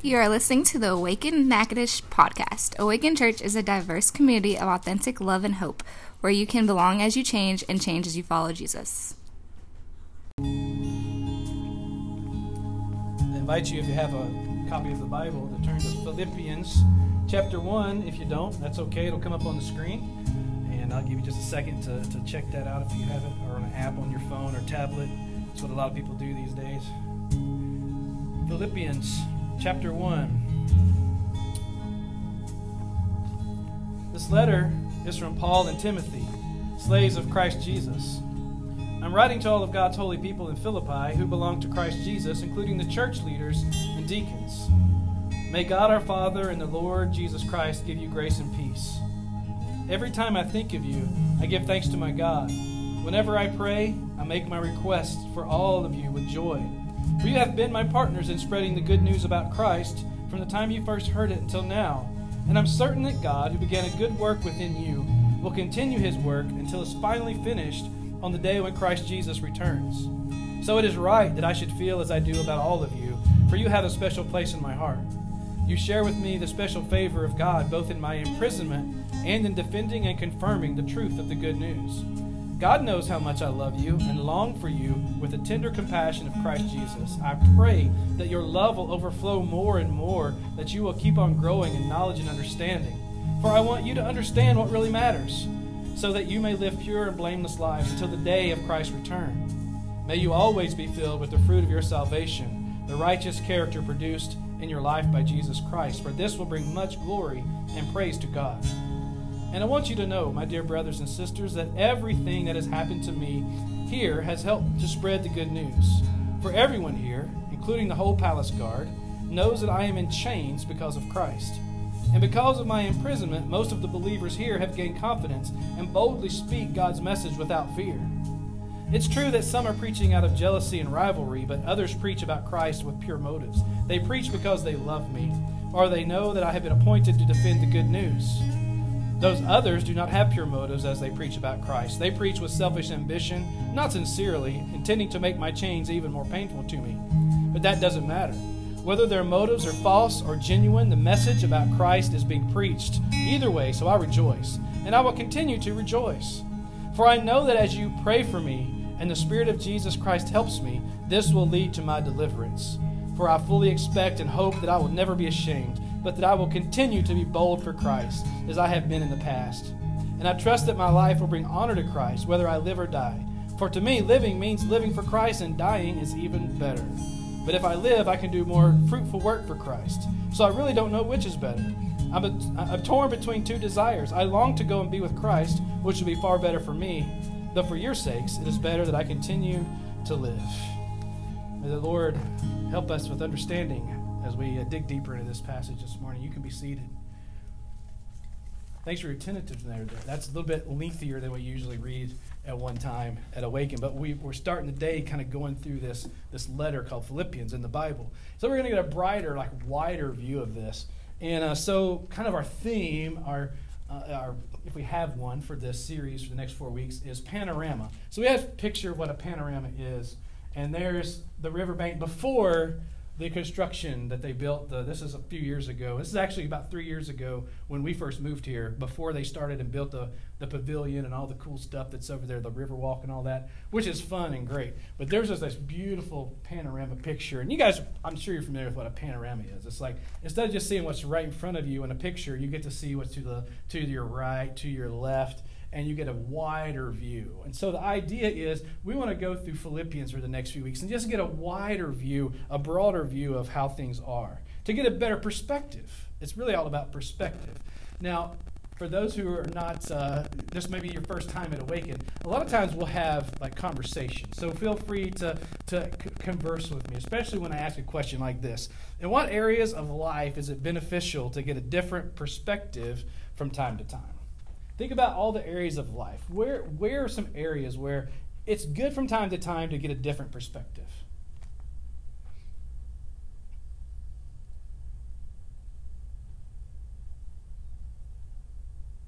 You are listening to the Awaken Natchitoches podcast. Awaken Church is a diverse community of authentic love and hope where you can belong as you change and change as you follow Jesus. I invite you, if you have a copy of the Bible, to turn to Philippians chapter 1. If you don't, that's okay. It'll come up on the screen. And I'll give you just a second to, to check that out if you have it, or an app on your phone or tablet. That's what a lot of people do these days. Philippians chapter 1. This letter is from Paul and Timothy, slaves of Christ Jesus. I'm writing to all of God's holy people in Philippi who belong to Christ Jesus, including the church leaders and deacons. May God our Father and the Lord Jesus Christ give you grace and peace. Every time I think of you, I give thanks to my God. Whenever I pray, I make my requests for all of you with joy. For you have been my partners in spreading the good news about Christ from the time you first heard it until now. And I'm certain that God, who began a good work within you, will continue his work until it's finally finished on the day when Christ Jesus returns. So it is right that I should feel as I do about all of you, for you have a special place in my heart. You share with me the special favor of God both in my imprisonment and in defending and confirming the truth of the good news. God knows how much I love you and long for you with the tender compassion of Christ Jesus. I pray that your love will overflow more and more, that you will keep on growing in knowledge and understanding. For I want you to understand what really matters, so that you may live pure and blameless lives until the day of Christ's return. May you always be filled with the fruit of your salvation, the righteous character produced in your life by Jesus Christ, for this will bring much glory and praise to God. And I want you to know, my dear brothers and sisters, that everything that has happened to me here has helped to spread the good news. For everyone here, including the whole palace guard, knows that I am in chains because of Christ. And because of my imprisonment, most of the believers here have gained confidence and boldly speak God's message without fear. It's true that some are preaching out of jealousy and rivalry, but others preach about Christ with pure motives. They preach because they love me, or they know that I have been appointed to defend the good news. Those others do not have pure motives as they preach about Christ. They preach with selfish ambition, not sincerely, intending to make my chains even more painful to me. But that doesn't matter. Whether their motives are false or genuine, the message about Christ is being preached. Either way, so I rejoice, and I will continue to rejoice. For I know that as you pray for me, and the Spirit of Jesus Christ helps me, this will lead to my deliverance. For I fully expect and hope that I will never be ashamed but that I will continue to be bold for Christ as I have been in the past. And I trust that my life will bring honor to Christ, whether I live or die. For to me, living means living for Christ, and dying is even better. But if I live, I can do more fruitful work for Christ. So I really don't know which is better. I'm, a, I'm torn between two desires. I long to go and be with Christ, which would be far better for me. Though for your sakes, it is better that I continue to live. May the Lord help us with understanding as we uh, dig deeper into this passage this morning. You can be seated. Thanks for your attentiveness there. That's a little bit lengthier than we usually read at one time at Awaken, but we, we're starting the day kind of going through this, this letter called Philippians in the Bible. So we're going to get a brighter, like wider view of this. And uh, so, kind of our theme, our, uh, our if we have one for this series for the next four weeks, is panorama. So we have a picture of what a panorama is, and there's the riverbank before the construction that they built, the, this is a few years ago. This is actually about three years ago when we first moved here, before they started and built the, the pavilion and all the cool stuff that's over there, the river walk and all that, which is fun and great. But there's just this beautiful panorama picture. And you guys, I'm sure you're familiar with what a panorama is. It's like instead of just seeing what's right in front of you in a picture, you get to see what's to the to your right, to your left and you get a wider view. And so the idea is we want to go through Philippians for the next few weeks and just get a wider view, a broader view of how things are, to get a better perspective. It's really all about perspective. Now, for those who are not, uh, this may be your first time at Awaken, a lot of times we'll have like conversations. So feel free to, to c- converse with me, especially when I ask a question like this. In what areas of life is it beneficial to get a different perspective from time to time? Think about all the areas of life. Where, where are some areas where it's good from time to time to get a different perspective?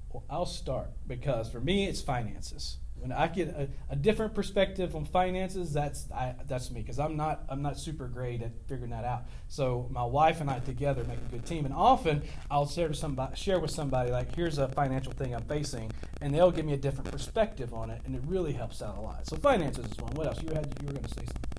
Well, I'll start because for me, it's finances. When I get a, a different perspective on finances, that's I, that's me because I'm not I'm not super great at figuring that out. So my wife and I together make a good team, and often I'll share to somebody share with somebody like here's a financial thing I'm facing, and they'll give me a different perspective on it, and it really helps out a lot. So finances is one. What else? You had you were going to say something.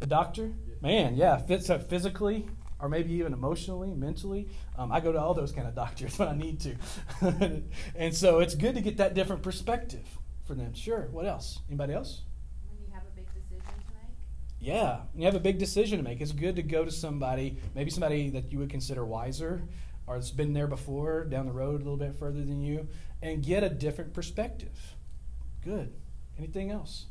The doctor, man, yeah, Fits up physically or maybe even emotionally, mentally. Um, I go to all those kind of doctors when I need to. and so it's good to get that different perspective for them. Sure. What else? Anybody else? When you have a big decision to make? Yeah. When you have a big decision to make, it's good to go to somebody, maybe somebody that you would consider wiser or that's been there before, down the road a little bit further than you, and get a different perspective. Good. Anything else?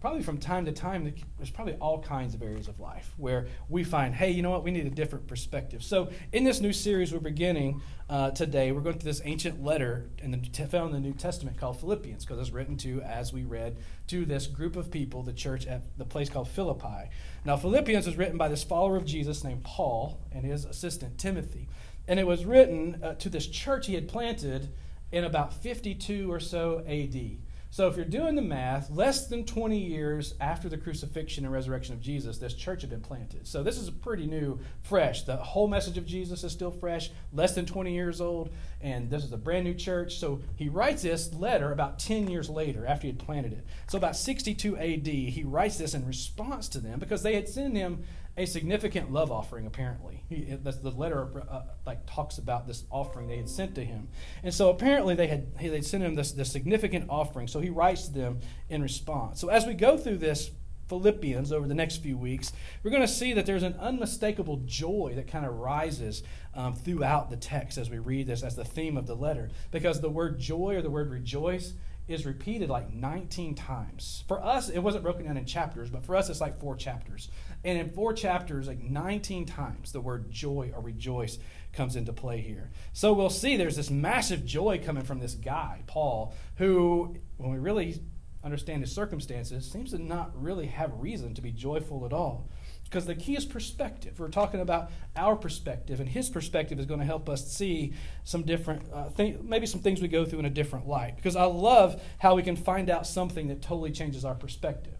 Probably from time to time, there's probably all kinds of areas of life where we find, hey, you know what, we need a different perspective. So, in this new series we're beginning uh, today, we're going through this ancient letter in the, found in the New Testament called Philippians, because it's written to, as we read, to this group of people, the church at the place called Philippi. Now, Philippians was written by this follower of Jesus named Paul and his assistant Timothy. And it was written uh, to this church he had planted in about 52 or so AD. So, if you're doing the math, less than 20 years after the crucifixion and resurrection of Jesus, this church had been planted. So, this is a pretty new, fresh. The whole message of Jesus is still fresh, less than 20 years old, and this is a brand new church. So, he writes this letter about 10 years later after he had planted it. So, about 62 AD, he writes this in response to them because they had sent him a significant love offering. Apparently, he, the letter uh, like talks about this offering they had sent to him, and so apparently they had they'd sent him this this significant offering. So he writes to them in response. So as we go through this Philippians over the next few weeks, we're going to see that there's an unmistakable joy that kind of rises um, throughout the text as we read this as the theme of the letter. Because the word joy or the word rejoice is repeated like 19 times. For us, it wasn't broken down in chapters, but for us, it's like four chapters. And in four chapters, like 19 times, the word joy or rejoice comes into play here. So we'll see there's this massive joy coming from this guy, Paul, who, when we really understand his circumstances, seems to not really have reason to be joyful at all. Because the key is perspective. We're talking about our perspective, and his perspective is going to help us see some different, uh, th- maybe some things we go through in a different light. Because I love how we can find out something that totally changes our perspective.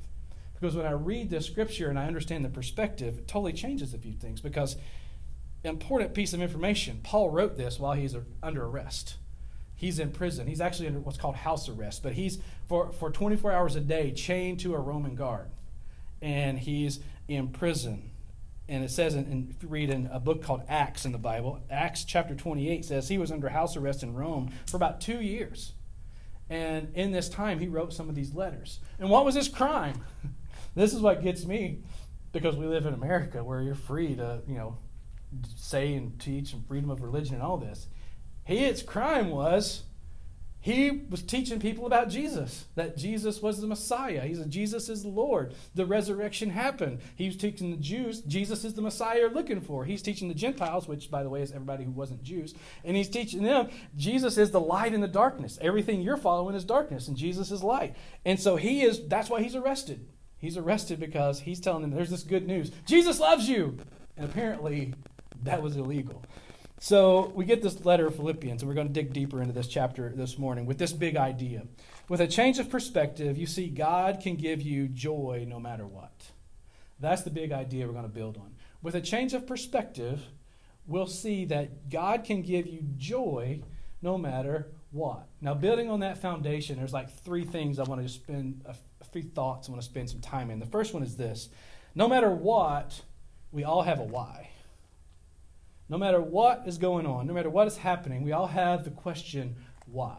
Because when I read the scripture and I understand the perspective, it totally changes a few things. Because important piece of information, Paul wrote this while he's under arrest. He's in prison. He's actually under what's called house arrest, but he's for, for 24 hours a day chained to a Roman guard. And he's in prison. And it says, in, in, if you read in a book called Acts in the Bible, Acts chapter 28 says he was under house arrest in Rome for about two years. And in this time, he wrote some of these letters. And what was his crime? this is what gets me because we live in America where you're free to, you know, say and teach and freedom of religion and all this. His crime was he was teaching people about Jesus, that Jesus was the Messiah. He said, Jesus is the Lord. The resurrection happened. He was teaching the Jews, Jesus is the Messiah you're looking for. He's teaching the Gentiles, which, by the way, is everybody who wasn't Jews. And he's teaching them, Jesus is the light in the darkness. Everything you're following is darkness, and Jesus is light. And so he is, that's why he's arrested. He's arrested because he's telling them, there's this good news Jesus loves you. And apparently, that was illegal. So we get this letter of Philippians, and we're going to dig deeper into this chapter this morning with this big idea. With a change of perspective, you see, God can give you joy no matter what. That's the big idea we're going to build on. With a change of perspective, we'll see that God can give you joy no matter what. Now, building on that foundation, there's like three things I want to spend, uh, three thoughts I want to spend some time in. The first one is this no matter what, we all have a why. No matter what is going on, no matter what is happening, we all have the question, why?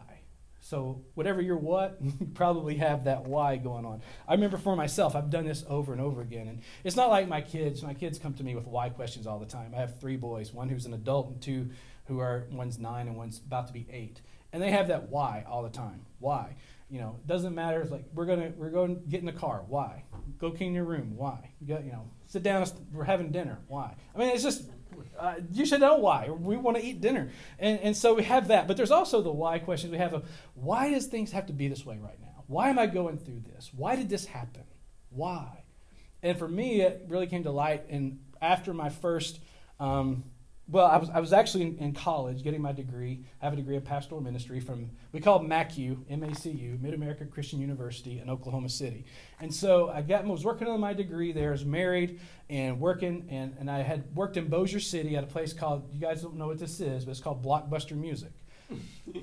So, whatever your what, you probably have that why going on. I remember for myself, I've done this over and over again. And it's not like my kids. My kids come to me with why questions all the time. I have three boys one who's an adult, and two who are, one's nine and one's about to be eight. And they have that why all the time. Why? You know, it doesn't matter. It's like, we're to we're going to get in the car. Why? Go clean your room. Why? You, got, you know, sit down. We're having dinner. Why? I mean, it's just uh, you should know why. We want to eat dinner. And, and so we have that. But there's also the why questions. We have a why does things have to be this way right now? Why am I going through this? Why did this happen? Why? And for me, it really came to light. And after my first um, well, I was, I was actually in, in, college getting my degree. I have a degree in pastoral ministry from, we call it MACU, M-A-C-U, Mid-America Christian University in Oklahoma City. And so I got, was working on my degree there, I was married and working, and, and I had worked in Bossier City at a place called, you guys don't know what this is, but it's called Blockbuster Music.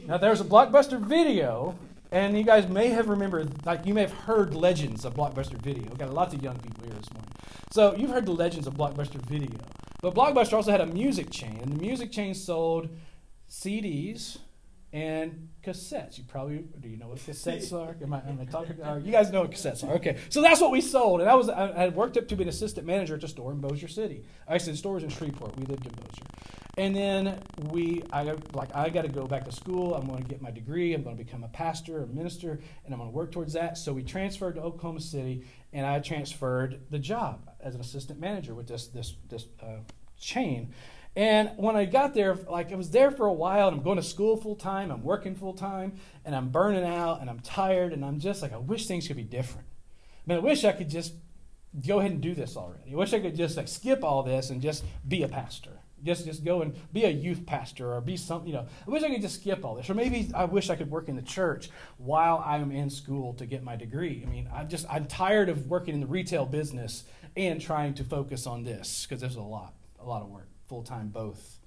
now, there's a Blockbuster video, and you guys may have remembered, like you may have heard legends of Blockbuster Video. We've got lots of young people here this morning. So you've heard the legends of Blockbuster Video. But Blockbuster also had a music chain, and the music chain sold CDs and cassettes. You probably do you know what cassettes are? Am I, am I talking? Uh, you guys know what cassettes are. Okay, so that's what we sold, and I was I had worked up to be an assistant manager at a store in Bossier City. I said stores in Shreveport. We lived in Bossier, and then we I like I got to go back to school. I'm going to get my degree. I'm going to become a pastor, a minister, and I'm going to work towards that. So we transferred to Oklahoma City, and I transferred the job as an assistant manager with this this this uh, chain. And when I got there, like I was there for a while, and I'm going to school full time, I'm working full time, and I'm burning out, and I'm tired, and I'm just like, I wish things could be different. I mean, I wish I could just go ahead and do this already. I wish I could just like skip all this and just be a pastor. Just just go and be a youth pastor or be some, you know. I wish I could just skip all this. Or maybe I wish I could work in the church while I'm in school to get my degree. I mean, I'm just I'm tired of working in the retail business and trying to focus on this because there's a lot a lot of work full time both.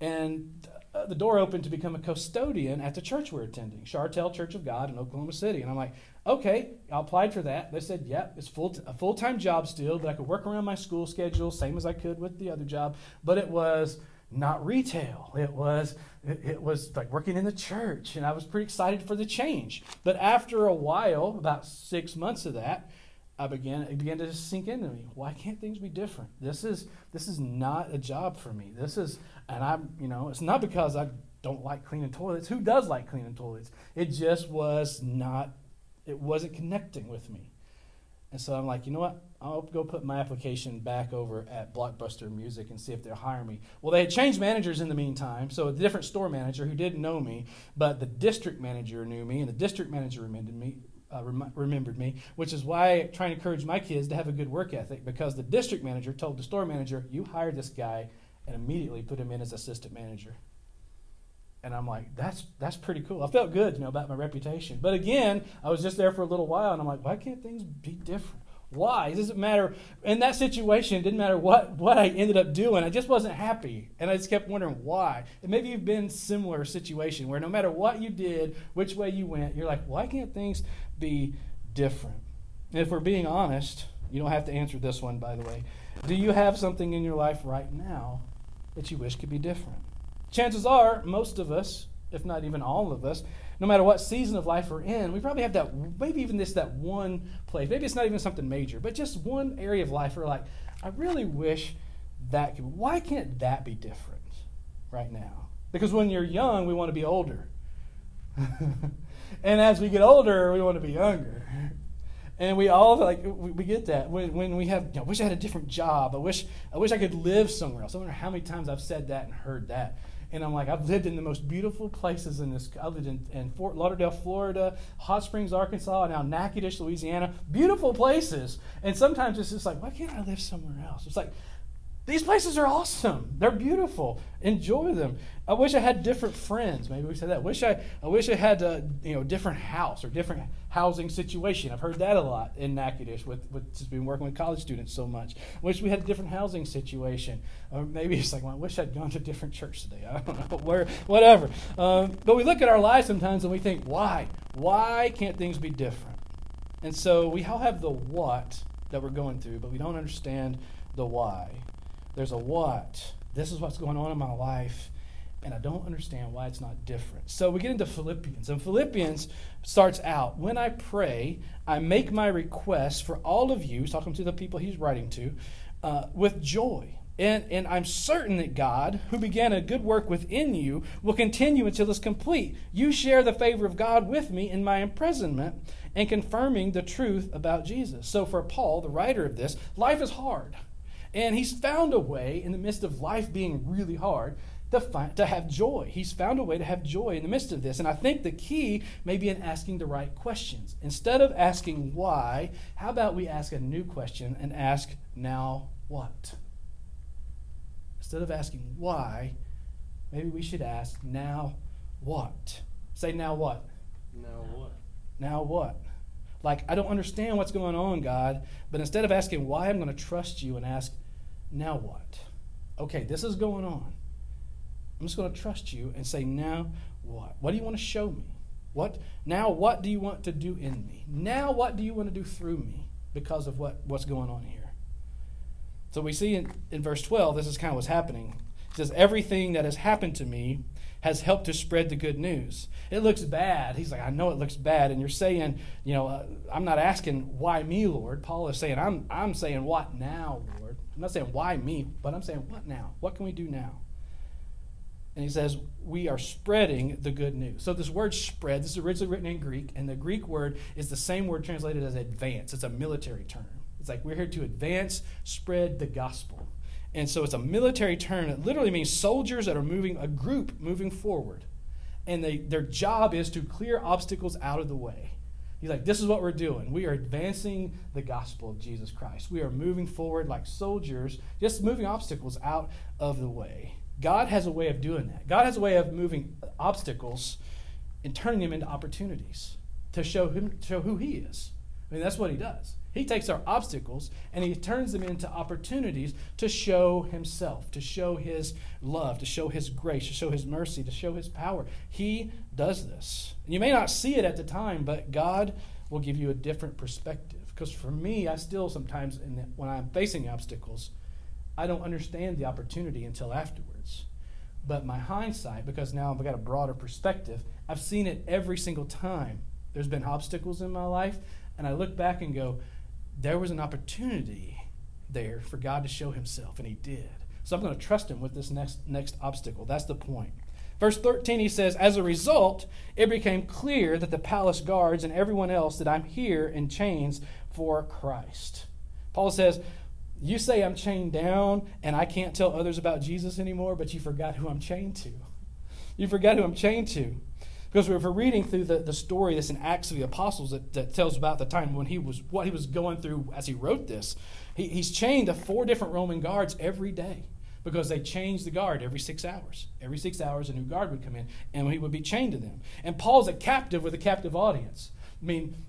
And uh, the door opened to become a custodian at the church we're attending, Chartel Church of God in Oklahoma City. And I'm like, okay, I applied for that. They said, yep, it's full t- a full time job still, but I could work around my school schedule, same as I could with the other job. But it was not retail. It was it, it, was like working in the church, and I was pretty excited for the change. But after a while, about six months of that, I began it began to sink into me. Why can't things be different? This is this is not a job for me. This is and I'm you know it's not because I don't like cleaning toilets. Who does like cleaning toilets? It just was not. It wasn't connecting with me. And so I'm like, you know what? I'll go put my application back over at Blockbuster Music and see if they'll hire me. Well, they had changed managers in the meantime, so a different store manager who didn't know me, but the district manager knew me, and the district manager remembered me, uh, rem- remembered me, which is why I try to encourage my kids to have a good work ethic because the district manager told the store manager, You hired this guy, and immediately put him in as assistant manager. And I'm like, that's that's pretty cool. I felt good, you know, about my reputation. But again, I was just there for a little while, and I'm like, why can't things be different? Why? It doesn't matter. In that situation, it didn't matter what, what I ended up doing. I just wasn't happy. And I just kept wondering why. And maybe you've been similar situation where no matter what you did, which way you went, you're like, why can't things be different? And if we're being honest, you don't have to answer this one, by the way. Do you have something in your life right now that you wish could be different? Chances are, most of us, if not even all of us, no matter what season of life we're in, we probably have that, maybe even this, that one place. Maybe it's not even something major, but just one area of life where, like, I really wish that could, why can't that be different right now? Because when you're young, we want to be older. and as we get older, we want to be younger. And we all like we, get that when, when we have. You know, I wish I had a different job. I wish I wish I could live somewhere else. I wonder how many times I've said that and heard that. And I'm like, I've lived in the most beautiful places in this. I lived in, in Fort Lauderdale, Florida, Hot Springs, Arkansas, and now Natchitoches, Louisiana. Beautiful places. And sometimes it's just like, why can't I live somewhere else? It's like, these places are awesome. They're beautiful. Enjoy them. I wish I had different friends. Maybe we said that. Wish I, I wish I had a you know different house or different housing situation. I've heard that a lot in Natchitoches with with just been working with college students so much. Wish we had a different housing situation. Or maybe it's like, well, I wish I'd gone to a different church today. I don't know where, whatever. Um, but we look at our lives sometimes and we think, why? Why can't things be different? And so we all have the what that we're going through, but we don't understand the why. There's a what. This is what's going on in my life, and I don't understand why it's not different. So we get into Philippians, and Philippians starts out When I pray, I make my requests for all of you, talking to the people he's writing to, uh, with joy. And, and I'm certain that God, who began a good work within you, will continue until it's complete. You share the favor of God with me in my imprisonment and confirming the truth about Jesus. So, for Paul, the writer of this, life is hard. And he's found a way, in the midst of life being really hard, to, find, to have joy. He's found a way to have joy in the midst of this. And I think the key may be in asking the right questions. Instead of asking why, how about we ask a new question and ask, now what? Instead of asking why, maybe we should ask now what? Say now what? Now what? Now what? Like, I don't understand what's going on, God, but instead of asking why, I'm going to trust you and ask, now what? Okay, this is going on. I'm just going to trust you and say, now what? What do you want to show me? What now what do you want to do in me? Now what do you want to do through me because of what, what's going on here? So we see in, in verse 12, this is kind of what's happening. It says, Everything that has happened to me has helped to spread the good news. It looks bad. He's like, I know it looks bad. And you're saying, you know, uh, I'm not asking why me, Lord. Paul is saying, I'm, I'm saying what now, Lord? I'm not saying why me, but I'm saying what now? What can we do now? And he says, We are spreading the good news. So, this word spread, this is originally written in Greek, and the Greek word is the same word translated as advance. It's a military term. It's like we're here to advance, spread the gospel. And so, it's a military term. It literally means soldiers that are moving, a group moving forward. And they, their job is to clear obstacles out of the way. He's like, This is what we're doing. We are advancing the gospel of Jesus Christ. We are moving forward like soldiers, just moving obstacles out of the way. God has a way of doing that. God has a way of moving obstacles and turning them into opportunities to show him show who he is. I mean, that's what he does. He takes our obstacles and he turns them into opportunities to show himself, to show his love, to show his grace, to show his mercy, to show his power. He does this. You may not see it at the time, but God will give you a different perspective. Because for me, I still sometimes, the, when I'm facing obstacles, I don't understand the opportunity until afterwards. But my hindsight, because now I've got a broader perspective, I've seen it every single time. There's been obstacles in my life, and I look back and go, there was an opportunity there for God to show himself, and he did. So I'm going to trust him with this next, next obstacle. That's the point. Verse 13, he says, As a result, it became clear that the palace guards and everyone else that I'm here in chains for Christ. Paul says, you say I'm chained down and I can't tell others about Jesus anymore, but you forgot who I'm chained to. You forgot who I'm chained to. Because if we're reading through the, the story that's in Acts of the Apostles that, that tells about the time when he was what he was going through as he wrote this, he, he's chained to four different Roman guards every day because they changed the guard every six hours. Every six hours, a new guard would come in, and he would be chained to them. And Paul's a captive with a captive audience. I mean,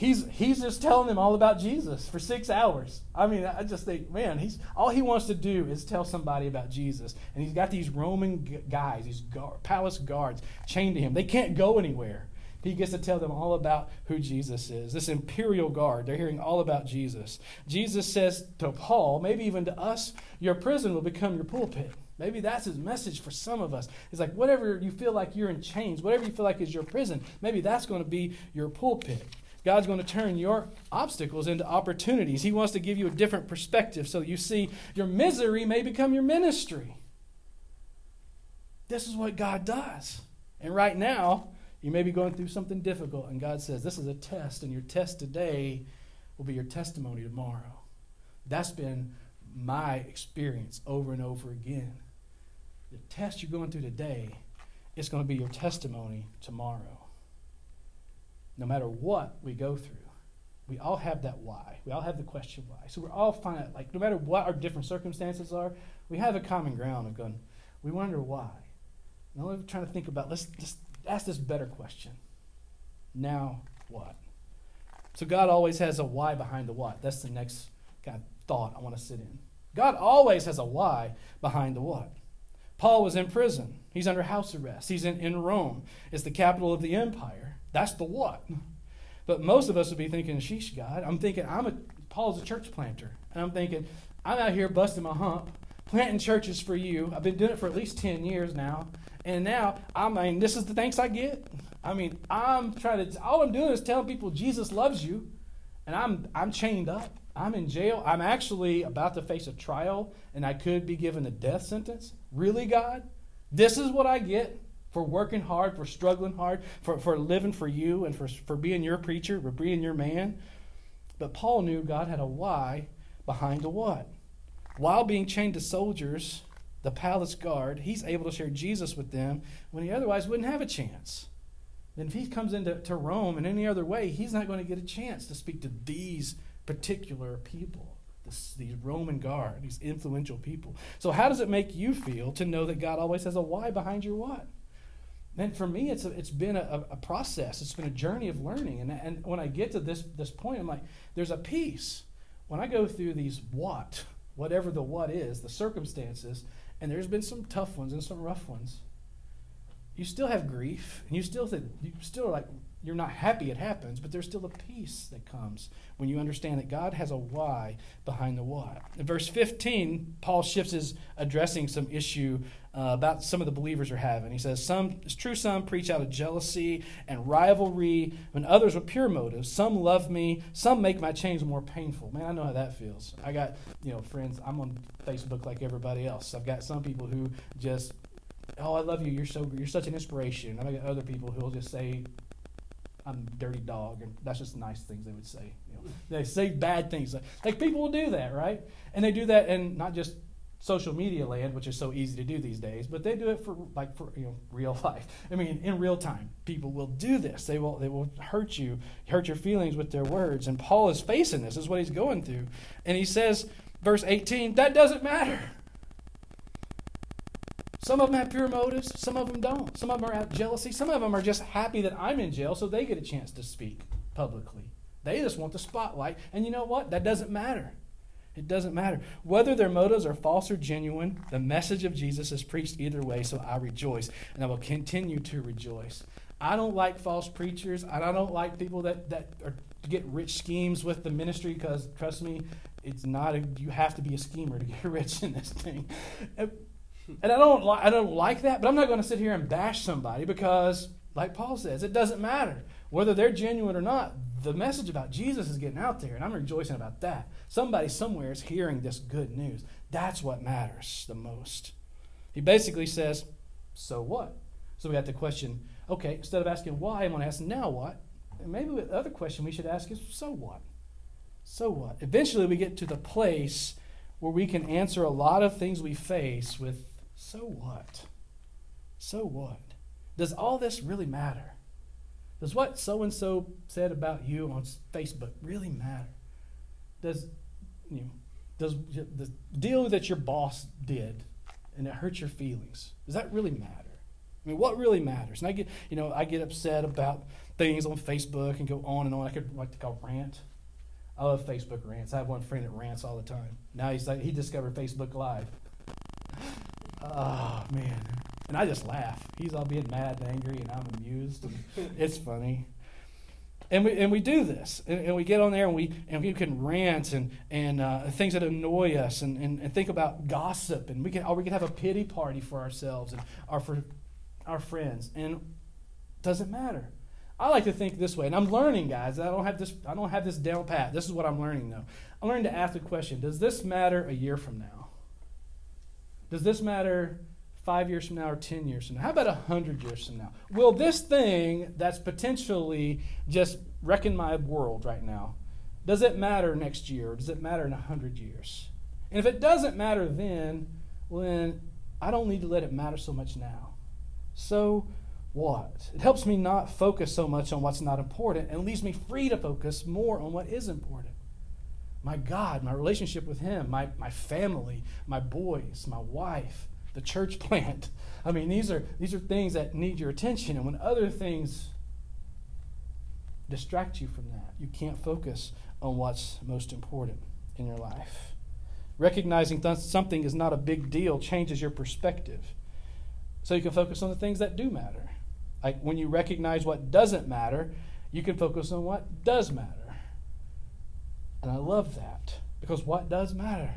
he's he's just telling them all about Jesus for six hours. I mean, I just think, man, he's all he wants to do is tell somebody about Jesus, and he's got these Roman guys, these guard, palace guards, chained to him. They can't go anywhere. He gets to tell them all about who Jesus is. This imperial guard, they're hearing all about Jesus. Jesus says to Paul, maybe even to us, your prison will become your pulpit. Maybe that's his message for some of us. It's like whatever you feel like you're in chains, whatever you feel like is your prison, maybe that's going to be your pulpit. God's going to turn your obstacles into opportunities. He wants to give you a different perspective so you see your misery may become your ministry. This is what God does. And right now, you may be going through something difficult, and God says, This is a test, and your test today will be your testimony tomorrow. That's been my experience over and over again. The test you're going through today is going to be your testimony tomorrow no matter what we go through, we all have that why. We all have the question why. So we're all fine. Like, no matter what our different circumstances are, we have a common ground of going, we wonder why. Now we're trying to think about, let's just ask this better question. Now what? So God always has a why behind the what. That's the next kind of thought I want to sit in. God always has a why behind the what. Paul was in prison. He's under house arrest. He's in, in Rome. It's the capital of the empire. That's the what. But most of us would be thinking, sheesh, God. I'm thinking, I'm a, Paul's a church planter. And I'm thinking, I'm out here busting my hump, planting churches for you. I've been doing it for at least 10 years now. And now, I mean, this is the thanks I get. I mean, I'm trying to, all I'm doing is telling people Jesus loves you. And I'm, I'm chained up. I'm in jail. I'm actually about to face a trial, and I could be given a death sentence. Really, God? This is what I get? For working hard, for struggling hard, for, for living for you, and for, for being your preacher, for being your man. But Paul knew God had a why behind the what. While being chained to soldiers, the palace guard, he's able to share Jesus with them when he otherwise wouldn't have a chance. Then if he comes into to Rome in any other way, he's not going to get a chance to speak to these particular people, this, these Roman guard, these influential people. So, how does it make you feel to know that God always has a why behind your what? And for me, it's, a, it's been a, a process. It's been a journey of learning. And, and when I get to this, this point, I'm like, there's a peace. When I go through these what, whatever the what is, the circumstances, and there's been some tough ones and some rough ones, you still have grief, and you still think, you still are like, you're not happy it happens, but there's still a peace that comes when you understand that God has a why behind the what. In verse 15, Paul shifts his addressing some issue uh, about some of the believers are having. He says, Some it's true some preach out of jealousy and rivalry, and others with pure motives. Some love me, some make my chains more painful. Man, I know how that feels. I got, you know, friends, I'm on Facebook like everybody else. I've got some people who just oh, I love you. You're so you're such an inspiration. And I got other people who will just say I'm a dirty dog, and that's just nice things they would say. You know, they say bad things. Like people will do that, right? And they do that in not just social media land, which is so easy to do these days, but they do it for like for you know real life. I mean, in real time, people will do this. They will they will hurt you, hurt your feelings with their words. And Paul is facing this is what he's going through, and he says, verse 18, that doesn't matter. Some of them have pure motives, some of them don't. Some of them are out jealousy, some of them are just happy that I'm in jail so they get a chance to speak publicly. They just want the spotlight. And you know what? That doesn't matter. It doesn't matter. Whether their motives are false or genuine, the message of Jesus is preached either way, so I rejoice. And I will continue to rejoice. I don't like false preachers. and I don't like people that, that are, get rich schemes with the ministry because, trust me, it's not a, you have to be a schemer to get rich in this thing. And I don't, li- I don't like that, but I'm not going to sit here and bash somebody because, like Paul says, it doesn't matter whether they're genuine or not. The message about Jesus is getting out there, and I'm rejoicing about that. Somebody somewhere is hearing this good news. That's what matters the most. He basically says, So what? So we got the question, okay, instead of asking why, I'm going to ask now what? And maybe the other question we should ask is, So what? So what? Eventually we get to the place where we can answer a lot of things we face with so what? So what? Does all this really matter? Does what so and so said about you on Facebook really matter? Does you know, does the deal that your boss did and it hurt your feelings? Does that really matter? I mean, what really matters? And I get, you know, I get upset about things on Facebook and go on and on. I could like to call rant. I love Facebook rants. I have one friend that rants all the time. Now he's like he discovered Facebook Live. Oh man. And I just laugh. He's all being mad and angry, and I'm amused. And it's funny. And we, and we do this. And, and, we get on there and we, and we can rant and, and uh, things that annoy us and, and, and, think about gossip. And we can, or we can have a pity party for ourselves and or for our friends. And it doesn't matter. I like to think this way, and I'm learning, guys. I don't have this. I don't have this down pat. This is what I'm learning, though. I'm learning to ask the question: Does this matter a year from now? Does this matter five years from now or 10 years from now? How about 100 years from now? Will this thing that's potentially just wrecking my world right now, does it matter next year? Or does it matter in 100 years? And if it doesn't matter then, well, then I don't need to let it matter so much now. So what? It helps me not focus so much on what's not important and leaves me free to focus more on what is important my God, my relationship with Him, my, my family, my boys, my wife, the church plant. I mean, these are, these are things that need your attention. And when other things distract you from that, you can't focus on what's most important in your life. Recognizing th- something is not a big deal changes your perspective. So you can focus on the things that do matter. Like when you recognize what doesn't matter, you can focus on what does matter. And I love that because what does matter?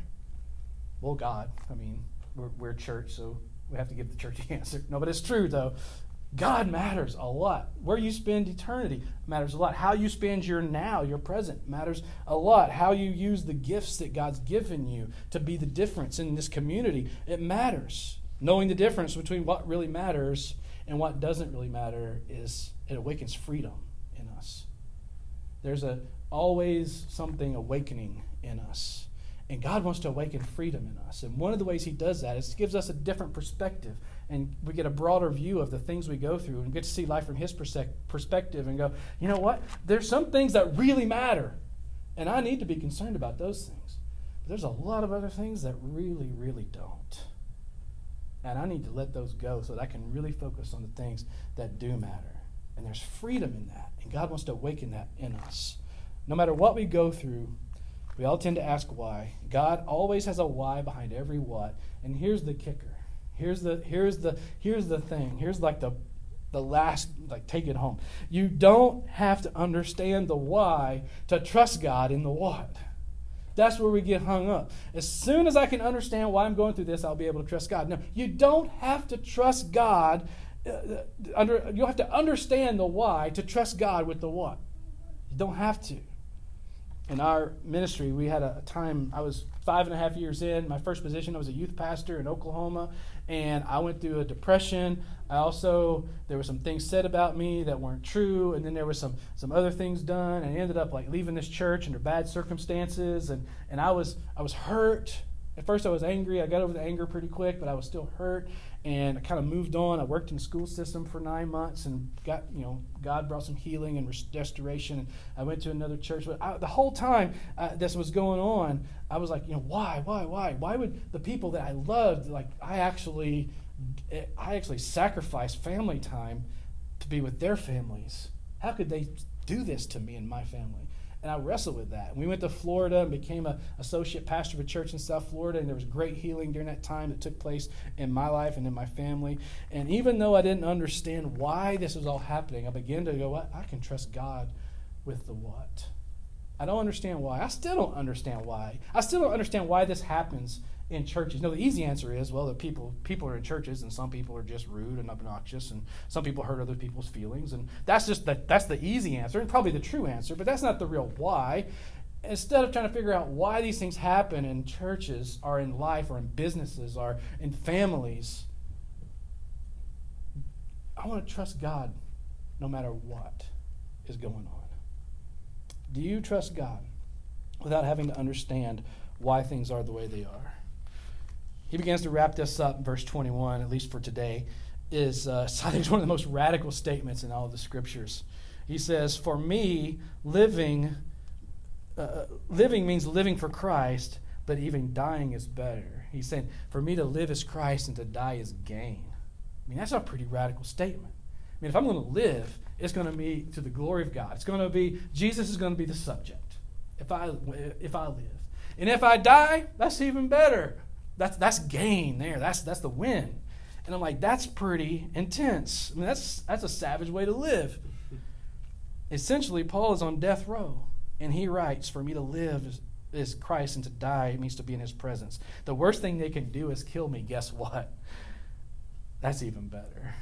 Well, God. I mean, we're, we're church, so we have to give the church the answer. No, but it's true, though. God matters a lot. Where you spend eternity matters a lot. How you spend your now, your present, matters a lot. How you use the gifts that God's given you to be the difference in this community, it matters. Knowing the difference between what really matters and what doesn't really matter is it awakens freedom in us. There's a, always something awakening in us. And God wants to awaken freedom in us. And one of the ways He does that is gives us a different perspective. And we get a broader view of the things we go through and get to see life from His perspective and go, you know what? There's some things that really matter. And I need to be concerned about those things. But there's a lot of other things that really, really don't. And I need to let those go so that I can really focus on the things that do matter. And there's freedom in that. And God wants to awaken that in us. No matter what we go through, we all tend to ask why. God always has a why behind every what. And here's the kicker. Here's the here's the here's the thing. Here's like the the last like take it home. You don't have to understand the why to trust God in the what. That's where we get hung up. As soon as I can understand why I'm going through this, I'll be able to trust God. No, you don't have to trust God. Uh, under, you have to understand the why to trust God with the what. You don't have to in our ministry, we had a time, I was five and a half years in. My first position, I was a youth pastor in Oklahoma, and I went through a depression. I also, there were some things said about me that weren't true, and then there were some, some other things done, and I ended up like leaving this church under bad circumstances, and, and I was I was hurt. At first, I was angry. I got over the anger pretty quick, but I was still hurt and I kind of moved on. I worked in the school system for nine months and got, you know, God brought some healing and restoration. And I went to another church. But I, the whole time uh, this was going on, I was like, you know, why, why, why? Why would the people that I loved, like, I actually, I actually sacrificed family time to be with their families? How could they do this to me and my family? And I wrestled with that. We went to Florida and became an associate pastor of a church in South Florida, and there was great healing during that time that took place in my life and in my family. And even though I didn't understand why this was all happening, I began to go, what? I can trust God with the what. I don't understand why. I still don't understand why. I still don't understand why this happens in churches? No, the easy answer is well, the people people are in churches, and some people are just rude and obnoxious, and some people hurt other people's feelings, and that's just the, that's the easy answer, and probably the true answer, but that's not the real why. Instead of trying to figure out why these things happen in churches, or in life, or in businesses, or in families, I want to trust God no matter what is going on. Do you trust God without having to understand why things are the way they are? He begins to wrap this up in verse 21, at least for today, is uh, one of the most radical statements in all of the scriptures. He says, For me, living, uh, uh, living means living for Christ, but even dying is better. He's saying, For me to live is Christ and to die is gain. I mean, that's a pretty radical statement. I mean, if I'm going to live, it's going to be to the glory of God. It's going to be, Jesus is going to be the subject if I, if I live. And if I die, that's even better. That's, that's gain there. That's, that's the win. And I'm like, that's pretty intense. I mean, that's, that's a savage way to live. Essentially, Paul is on death row, and he writes, For me to live is, is Christ, and to die means to be in his presence. The worst thing they can do is kill me. Guess what? That's even better,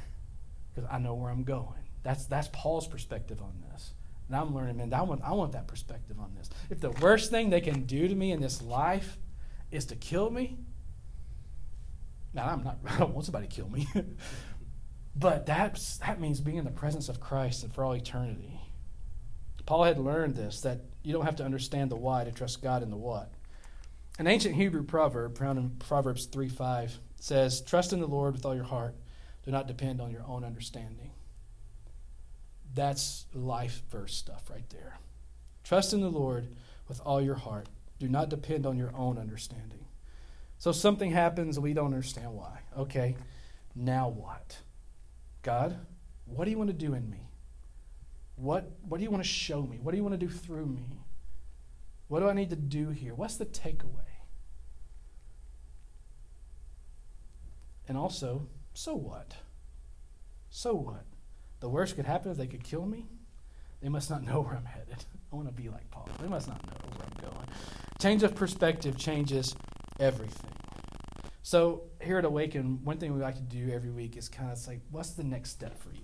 because I know where I'm going. That's, that's Paul's perspective on this. And I'm learning, man, I want, I want that perspective on this. If the worst thing they can do to me in this life is to kill me, now, I'm not, I don't want somebody to kill me. but that's, that means being in the presence of Christ and for all eternity. Paul had learned this that you don't have to understand the why to trust God in the what. An ancient Hebrew proverb found in Proverbs 3 5 says, Trust in the Lord with all your heart. Do not depend on your own understanding. That's life verse stuff right there. Trust in the Lord with all your heart. Do not depend on your own understanding. So something happens, we don't understand why. Okay, now what? God, what do you want to do in me? What, what do you want to show me? What do you want to do through me? What do I need to do here? What's the takeaway? And also, so what? So what? The worst could happen if they could kill me. They must not know where I'm headed. I want to be like Paul. They must not know where I'm going. Change of perspective changes everything. So here at Awaken, one thing we like to do every week is kind of say, what's the next step for you?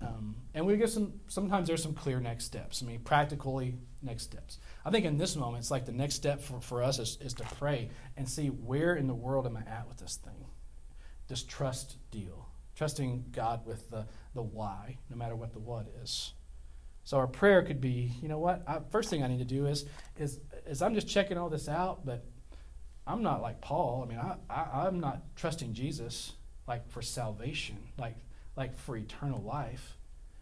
Um, and we give some. Sometimes there's some clear next steps. I mean, practically next steps. I think in this moment, it's like the next step for, for us is, is to pray and see where in the world am I at with this thing, this trust deal, trusting God with the the why, no matter what the what is. So our prayer could be, you know what? I, first thing I need to do is is is I'm just checking all this out, but I'm not like Paul. I mean, I, I, I'm not trusting Jesus like for salvation, like, like for eternal life.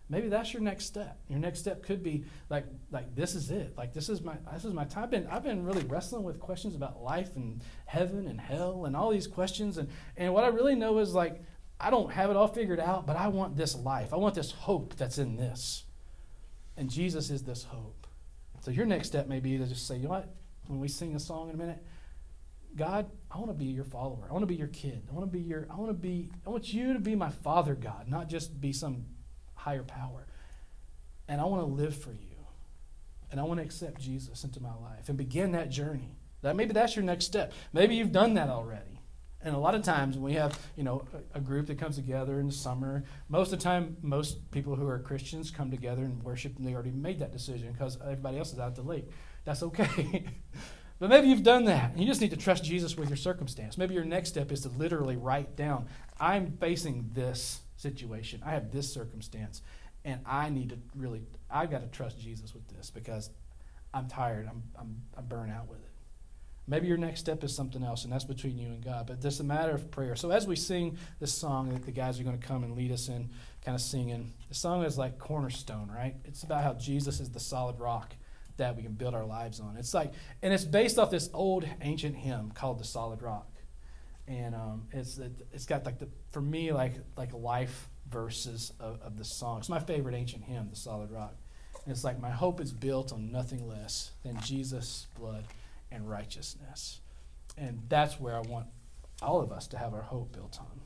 maybe that's your next step. Your next step could be like like this is it. Like this is my this is my time. I've been I've been really wrestling with questions about life and heaven and hell and all these questions and and what I really know is like I don't have it all figured out, but I want this life. I want this hope that's in this. And Jesus is this hope. So your next step may be to just say, you know what? When we sing a song in a minute, God, I want to be your follower. I want to be your kid. I want to be your I want to be I want you to be my father God, not just be some higher power. And I want to live for you. And I want to accept Jesus into my life and begin that journey. That maybe that's your next step. Maybe you've done that already. And a lot of times when we have, you know, a, group that comes together in the summer, most of the time most people who are Christians come together and worship and they already made that decision because everybody else is out the lake. That's okay. But maybe you've done that. You just need to trust Jesus with your circumstance. Maybe your next step is to literally write down I'm facing this situation. I have this circumstance, and I need to really, I've got to trust Jesus with this because I'm tired. I'm, I'm, I'm burnt out with it. Maybe your next step is something else, and that's between you and God. But is a matter of prayer. So as we sing this song that the guys are going to come and lead us in, kind of singing, the song is like cornerstone, right? It's about how Jesus is the solid rock that we can build our lives on. It's like, and it's based off this old ancient hymn called "The Solid Rock." and um, it's it, has got like the for me like like life verses of, of the song. It's my favorite ancient hymn, "The Solid Rock." And it's like my hope is built on nothing less than Jesus' blood and righteousness, and that's where I want all of us to have our hope built on.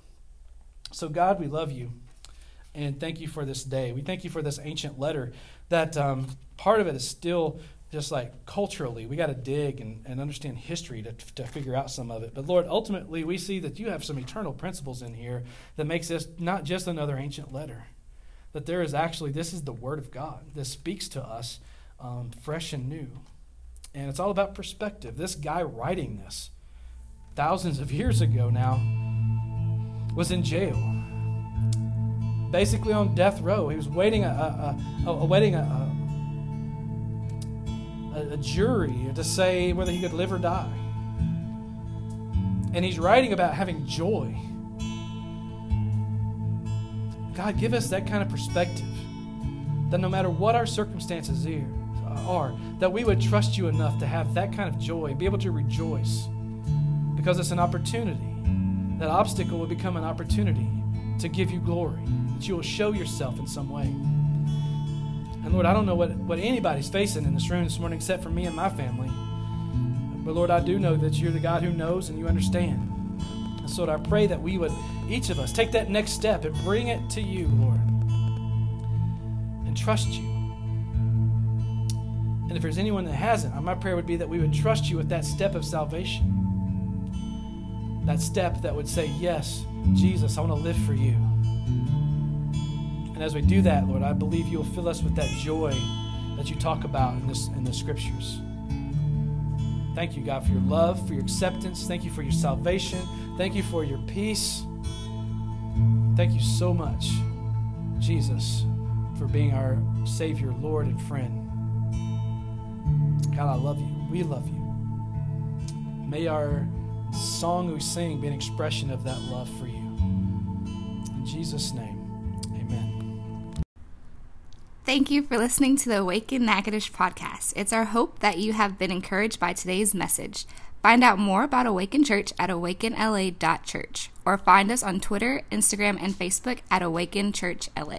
So God, we love you, and thank you for this day. We thank you for this ancient letter that um, part of it is still just like culturally, we got to dig and, and understand history to, to figure out some of it. But Lord, ultimately, we see that you have some eternal principles in here that makes this not just another ancient letter. That there is actually, this is the Word of God. This speaks to us um, fresh and new. And it's all about perspective. This guy writing this thousands of years ago now was in jail. Basically on death row. He was waiting a, a, a, waiting a, a, a jury to say whether he could live or die. And he's writing about having joy. God, give us that kind of perspective that no matter what our circumstances are, that we would trust you enough to have that kind of joy, be able to rejoice because it's an opportunity. That obstacle will become an opportunity to give you glory, that you will show yourself in some way. And Lord, I don't know what, what anybody's facing in this room this morning except for me and my family. But Lord, I do know that you're the God who knows and you understand. And so, Lord, I pray that we would, each of us, take that next step and bring it to you, Lord, and trust you. And if there's anyone that hasn't, my prayer would be that we would trust you with that step of salvation. That step that would say, Yes, Jesus, I want to live for you. And as we do that, Lord, I believe you will fill us with that joy that you talk about in, this, in the scriptures. Thank you, God, for your love, for your acceptance. Thank you for your salvation. Thank you for your peace. Thank you so much, Jesus, for being our Savior, Lord, and friend. God, I love you. We love you. May our song we sing be an expression of that love for you. In Jesus' name. Thank you for listening to the Awaken Natchitoches podcast. It's our hope that you have been encouraged by today's message. Find out more about Awaken Church at awakenla.church or find us on Twitter, Instagram, and Facebook at Awaken Church LA.